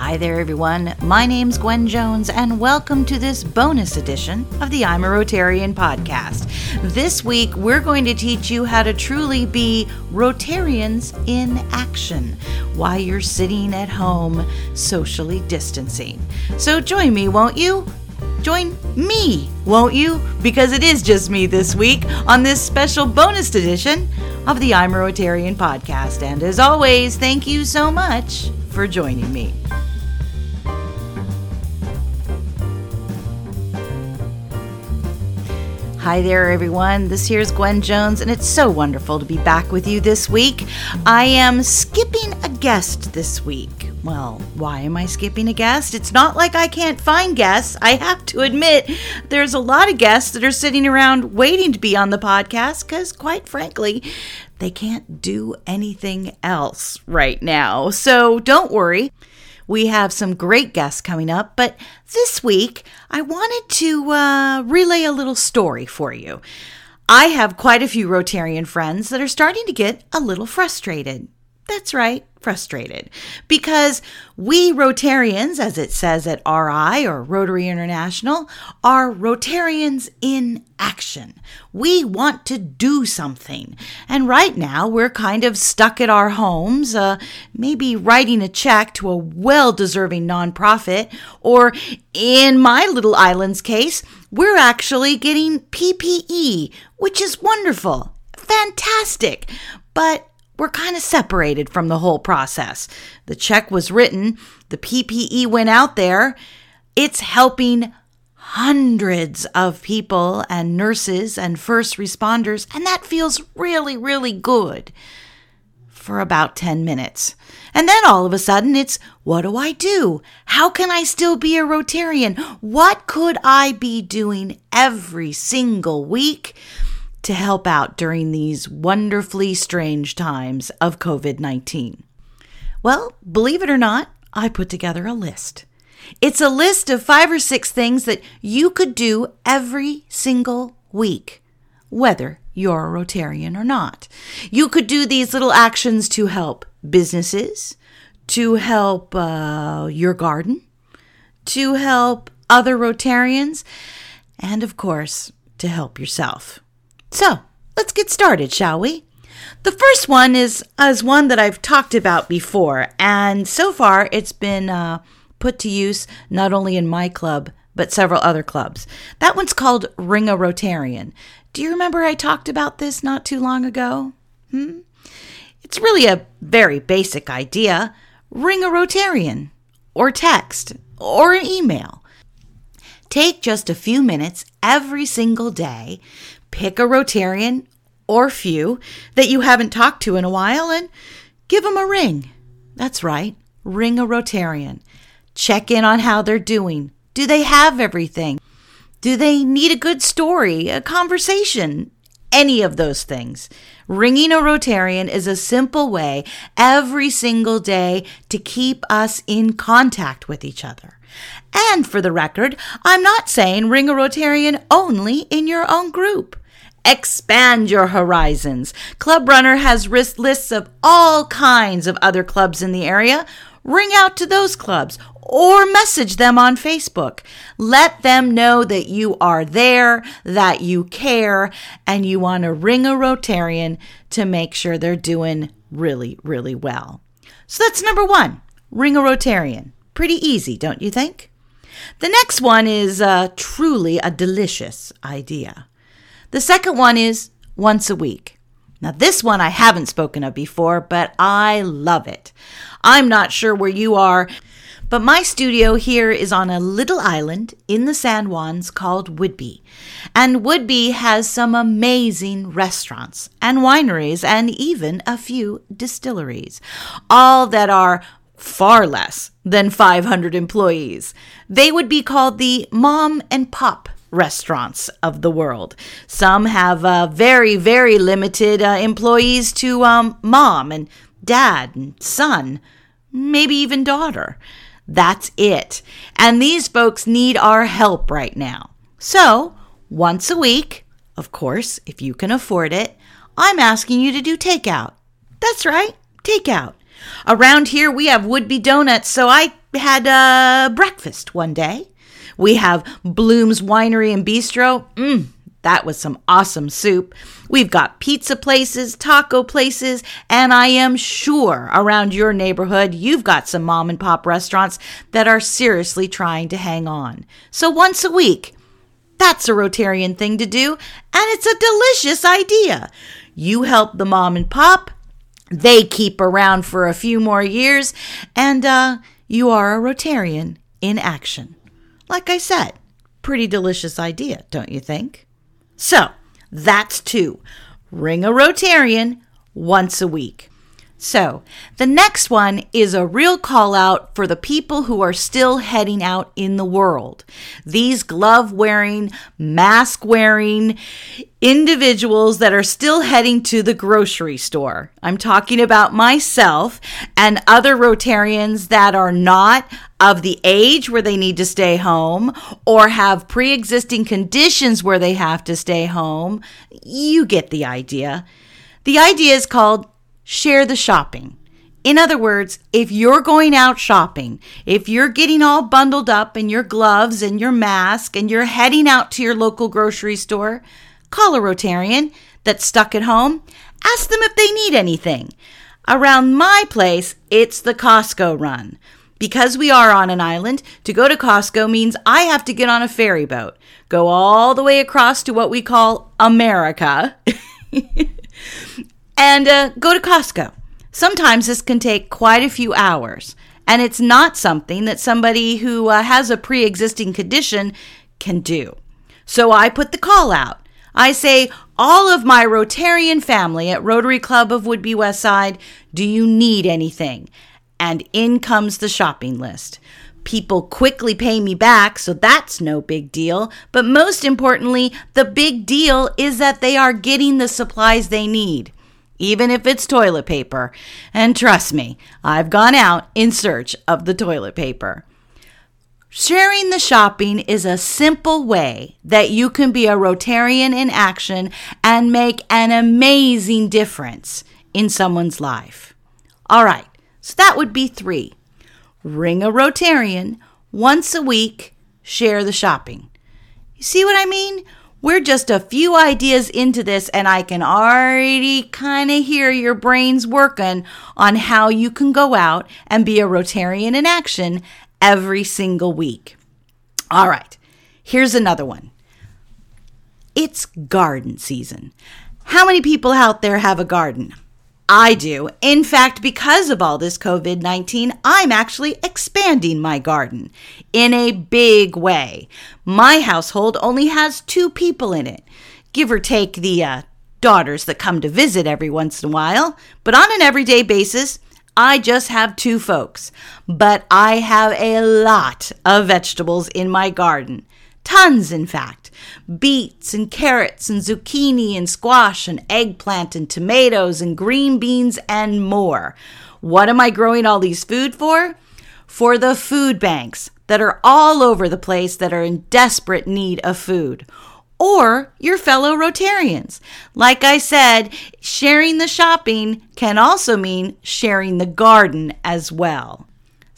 Hi there, everyone. My name's Gwen Jones, and welcome to this bonus edition of the I'm a Rotarian podcast. This week, we're going to teach you how to truly be Rotarians in action while you're sitting at home socially distancing. So join me, won't you? Join me, won't you? Because it is just me this week on this special bonus edition of the I'm a Rotarian podcast. And as always, thank you so much for joining me. Hi there, everyone. This here's Gwen Jones, and it's so wonderful to be back with you this week. I am skipping a guest this week. Well, why am I skipping a guest? It's not like I can't find guests. I have to admit, there's a lot of guests that are sitting around waiting to be on the podcast because, quite frankly, they can't do anything else right now. So don't worry. We have some great guests coming up, but this week I wanted to uh, relay a little story for you. I have quite a few Rotarian friends that are starting to get a little frustrated. That's right, frustrated. Because we Rotarians, as it says at RI or Rotary International, are Rotarians in action. We want to do something. And right now, we're kind of stuck at our homes, uh, maybe writing a check to a well deserving nonprofit, or in my little island's case, we're actually getting PPE, which is wonderful. Fantastic. But we're kind of separated from the whole process. The check was written, the PPE went out there. It's helping hundreds of people and nurses and first responders, and that feels really, really good for about 10 minutes. And then all of a sudden, it's what do I do? How can I still be a Rotarian? What could I be doing every single week? To help out during these wonderfully strange times of COVID 19? Well, believe it or not, I put together a list. It's a list of five or six things that you could do every single week, whether you're a Rotarian or not. You could do these little actions to help businesses, to help uh, your garden, to help other Rotarians, and of course, to help yourself. So, let's get started, shall we? The first one is, is one that I've talked about before, and so far it's been uh, put to use not only in my club, but several other clubs. That one's called Ring a Rotarian. Do you remember I talked about this not too long ago? Hmm? It's really a very basic idea. Ring a Rotarian, or text, or an email. Take just a few minutes every single day, pick a Rotarian or few that you haven't talked to in a while and give them a ring. That's right, ring a Rotarian. Check in on how they're doing. Do they have everything? Do they need a good story, a conversation? Any of those things. Ringing a Rotarian is a simple way every single day to keep us in contact with each other. And for the record, I'm not saying ring a Rotarian only in your own group. Expand your horizons. Club Runner has lists of all kinds of other clubs in the area. Ring out to those clubs or message them on Facebook. Let them know that you are there, that you care, and you want to ring a Rotarian to make sure they're doing really, really well. So that's number one ring a Rotarian. Pretty easy, don't you think? The next one is uh, truly a delicious idea. The second one is once a week. Now, this one I haven't spoken of before, but I love it. I'm not sure where you are, but my studio here is on a little island in the San Juans called Whidbey. And Whidbey has some amazing restaurants and wineries and even a few distilleries, all that are far less than 500 employees. They would be called the mom and pop restaurants of the world. Some have uh, very, very limited uh, employees to um, mom and dad and son, maybe even daughter. That's it. And these folks need our help right now. So, once a week, of course, if you can afford it, I'm asking you to do takeout. That's right, takeout. Around here, we have Whidbey Donuts, so I had uh, breakfast one day. We have Bloom's Winery and Bistro. Mmm, that was some awesome soup. We've got pizza places, taco places, and I am sure around your neighborhood you've got some mom and pop restaurants that are seriously trying to hang on. So once a week, that's a Rotarian thing to do, and it's a delicious idea. You help the mom and pop, they keep around for a few more years, and uh, you are a Rotarian in action. Like I said, pretty delicious idea, don't you think? So that's two. Ring a Rotarian once a week. So, the next one is a real call out for the people who are still heading out in the world. These glove wearing, mask wearing individuals that are still heading to the grocery store. I'm talking about myself and other Rotarians that are not of the age where they need to stay home or have pre existing conditions where they have to stay home. You get the idea. The idea is called share the shopping. In other words, if you're going out shopping, if you're getting all bundled up in your gloves and your mask and you're heading out to your local grocery store, call a Rotarian that's stuck at home. Ask them if they need anything. Around my place, it's the Costco run. Because we are on an island, to go to Costco means I have to get on a ferry boat, go all the way across to what we call America. and uh, go to Costco. Sometimes this can take quite a few hours, and it's not something that somebody who uh, has a pre existing condition can do. So I put the call out. I say, all of my Rotarian family at Rotary Club of Whidbey Westside, do you need anything? And in comes the shopping list. People quickly pay me back, so that's no big deal. But most importantly, the big deal is that they are getting the supplies they need even if it's toilet paper. And trust me, I've gone out in search of the toilet paper. Sharing the shopping is a simple way that you can be a Rotarian in action and make an amazing difference in someone's life. All right, so that would be three. Ring a Rotarian once a week, share the shopping. You see what I mean? We're just a few ideas into this, and I can already kind of hear your brains working on how you can go out and be a Rotarian in action every single week. All right, here's another one it's garden season. How many people out there have a garden? I do. In fact, because of all this COVID 19, I'm actually expanding my garden in a big way. My household only has two people in it, give or take the uh, daughters that come to visit every once in a while. But on an everyday basis, I just have two folks. But I have a lot of vegetables in my garden. Tons, in fact. Beets and carrots and zucchini and squash and eggplant and tomatoes and green beans and more. What am I growing all these food for? For the food banks that are all over the place that are in desperate need of food. Or your fellow Rotarians. Like I said, sharing the shopping can also mean sharing the garden as well.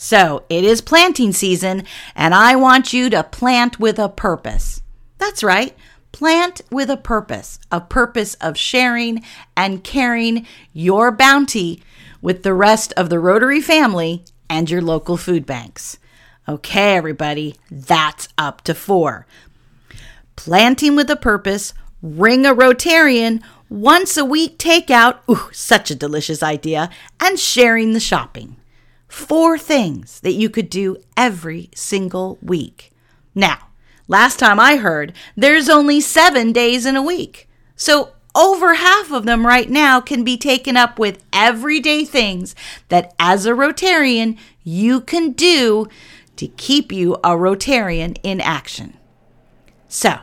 So it is planting season, and I want you to plant with a purpose. That's right. Plant with a purpose, a purpose of sharing and caring your bounty with the rest of the Rotary family and your local food banks. Okay, everybody, that's up to four. Planting with a purpose, ring a Rotarian, once a week takeout, ooh, such a delicious idea, and sharing the shopping. Four things that you could do every single week. Now, last time I heard, there's only seven days in a week. So over half of them right now can be taken up with everyday things that as a Rotarian you can do to keep you a Rotarian in action. So,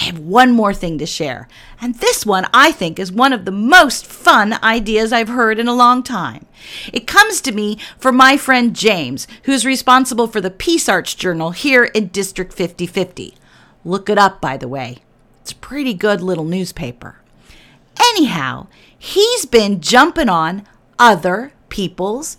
I have one more thing to share, and this one I think is one of the most fun ideas I've heard in a long time. It comes to me from my friend James, who's responsible for the Peace Arch Journal here in District 5050. Look it up, by the way. It's a pretty good little newspaper. Anyhow, he's been jumping on other people's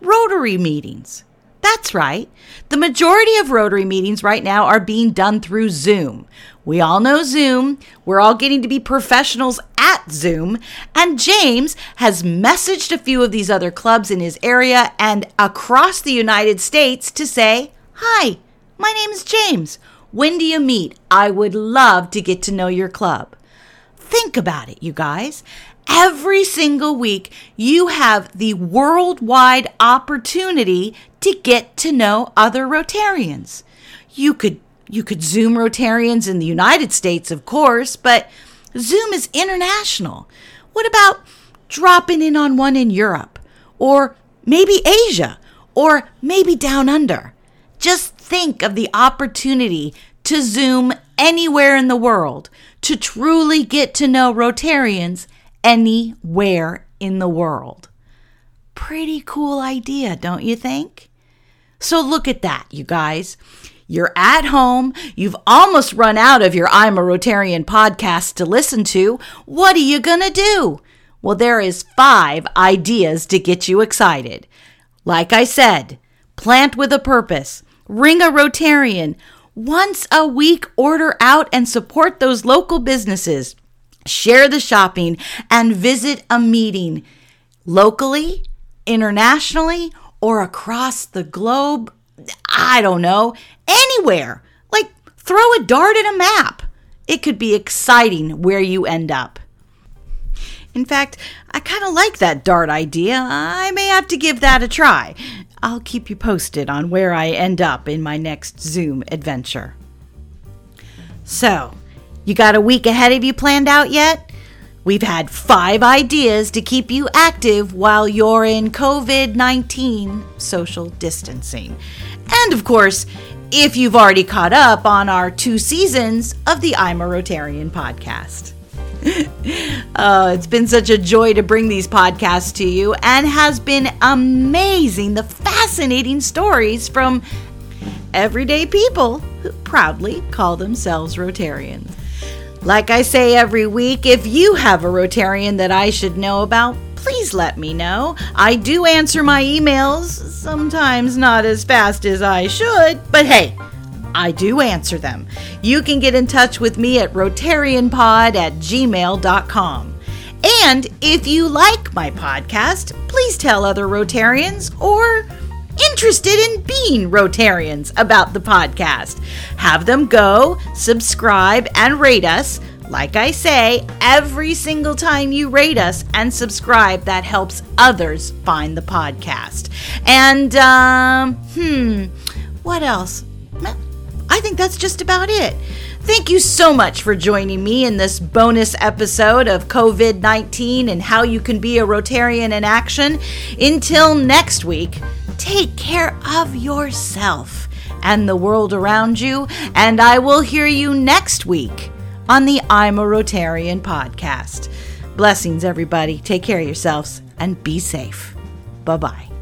Rotary meetings. That's right. The majority of Rotary meetings right now are being done through Zoom. We all know Zoom. We're all getting to be professionals at Zoom. And James has messaged a few of these other clubs in his area and across the United States to say, Hi, my name is James. When do you meet? I would love to get to know your club. Think about it, you guys. Every single week, you have the worldwide opportunity to get to know other Rotarians. You could you could Zoom Rotarians in the United States, of course, but Zoom is international. What about dropping in on one in Europe? Or maybe Asia? Or maybe down under? Just think of the opportunity to Zoom anywhere in the world to truly get to know Rotarians anywhere in the world. Pretty cool idea, don't you think? So look at that, you guys. You're at home. You've almost run out of your I'm a Rotarian podcast to listen to. What are you going to do? Well, there is five ideas to get you excited. Like I said, plant with a purpose, ring a Rotarian, once a week order out and support those local businesses, share the shopping, and visit a meeting locally, internationally, or across the globe. I don't know, anywhere. Like throw a dart at a map. It could be exciting where you end up. In fact, I kind of like that dart idea. I may have to give that a try. I'll keep you posted on where I end up in my next Zoom adventure. So, you got a week ahead of you planned out yet? We've had five ideas to keep you active while you're in COVID 19 social distancing. And of course, if you've already caught up on our two seasons of the I'm a Rotarian podcast. oh, it's been such a joy to bring these podcasts to you and has been amazing the fascinating stories from everyday people who proudly call themselves Rotarians. Like I say every week, if you have a Rotarian that I should know about, please let me know. I do answer my emails, sometimes not as fast as I should, but hey, I do answer them. You can get in touch with me at rotarianpod at gmail.com. And if you like my podcast, please tell other Rotarians or interested in being Rotarians about the podcast. Have them go, subscribe, and rate us. Like I say, every single time you rate us and subscribe, that helps others find the podcast. And, um, hmm, what else? I think that's just about it. Thank you so much for joining me in this bonus episode of COVID 19 and how you can be a Rotarian in action. Until next week, take care of yourself and the world around you, and I will hear you next week on the I'm a Rotarian podcast. Blessings, everybody. Take care of yourselves and be safe. Bye bye.